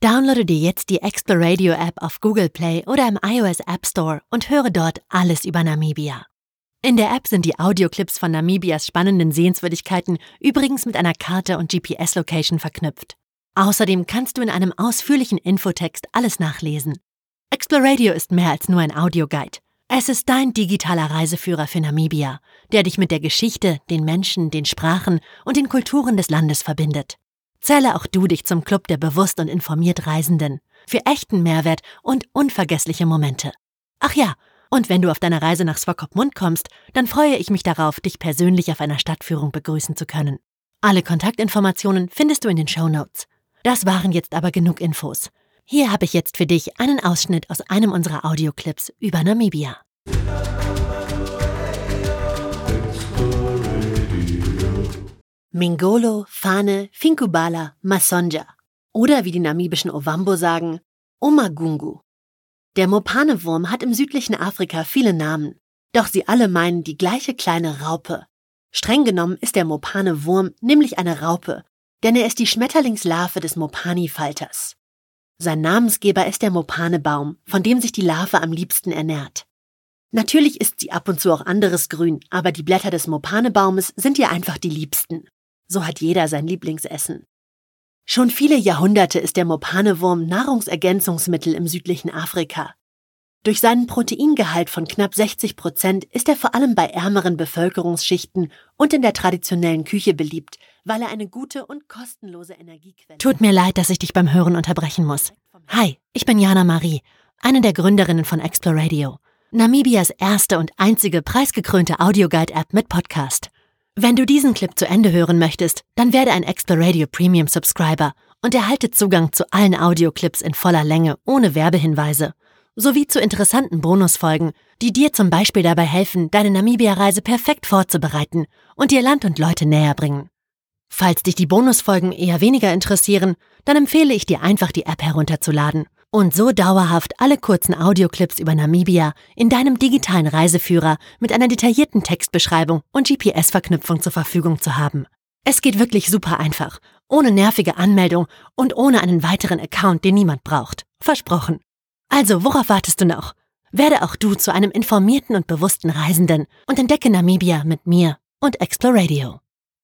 Downloade dir jetzt die Exploradio App auf Google Play oder im iOS App Store und höre dort alles über Namibia. In der App sind die Audioclips von Namibias spannenden Sehenswürdigkeiten übrigens mit einer Karte und GPS-Location verknüpft. Außerdem kannst du in einem ausführlichen Infotext alles nachlesen. Exploradio ist mehr als nur ein Audioguide. Es ist dein digitaler Reiseführer für Namibia, der dich mit der Geschichte, den Menschen, den Sprachen und den Kulturen des Landes verbindet. Zähle auch du dich zum Club der bewusst und informiert Reisenden für echten Mehrwert und unvergessliche Momente. Ach ja, und wenn du auf deiner Reise nach Swakopmund kommst, dann freue ich mich darauf, dich persönlich auf einer Stadtführung begrüßen zu können. Alle Kontaktinformationen findest du in den Show Notes. Das waren jetzt aber genug Infos. Hier habe ich jetzt für dich einen Ausschnitt aus einem unserer Audioclips über Namibia. Mingolo, Fane, Finkubala, Masonja oder wie die namibischen Ovambo sagen, Omagungu. Der Mopane-Wurm hat im südlichen Afrika viele Namen, doch sie alle meinen die gleiche kleine Raupe. Streng genommen ist der Mopane-Wurm nämlich eine Raupe, denn er ist die Schmetterlingslarve des Mopani-Falters. Sein Namensgeber ist der Mopane-Baum, von dem sich die Larve am liebsten ernährt. Natürlich isst sie ab und zu auch anderes Grün, aber die Blätter des Mopane-Baumes sind ihr einfach die liebsten. So hat jeder sein Lieblingsessen. Schon viele Jahrhunderte ist der Mopanewurm Nahrungsergänzungsmittel im südlichen Afrika. Durch seinen Proteingehalt von knapp 60 Prozent ist er vor allem bei ärmeren Bevölkerungsschichten und in der traditionellen Küche beliebt, weil er eine gute und kostenlose Energiequelle Tut mir leid, dass ich dich beim Hören unterbrechen muss. Hi, ich bin Jana Marie, eine der Gründerinnen von Exploradio, Namibias erste und einzige preisgekrönte Audioguide-App mit Podcast. Wenn du diesen Clip zu Ende hören möchtest, dann werde ein Exploradio Premium Subscriber und erhalte Zugang zu allen Audioclips in voller Länge ohne Werbehinweise, sowie zu interessanten Bonusfolgen, die dir zum Beispiel dabei helfen, deine Namibia-Reise perfekt vorzubereiten und dir Land und Leute näher bringen. Falls dich die Bonusfolgen eher weniger interessieren, dann empfehle ich dir einfach die App herunterzuladen und so dauerhaft alle kurzen Audioclips über Namibia in deinem digitalen Reiseführer mit einer detaillierten Textbeschreibung und GPS-Verknüpfung zur Verfügung zu haben. Es geht wirklich super einfach, ohne nervige Anmeldung und ohne einen weiteren Account, den niemand braucht. Versprochen. Also, worauf wartest du noch? Werde auch du zu einem informierten und bewussten Reisenden und entdecke Namibia mit mir und Exploradio.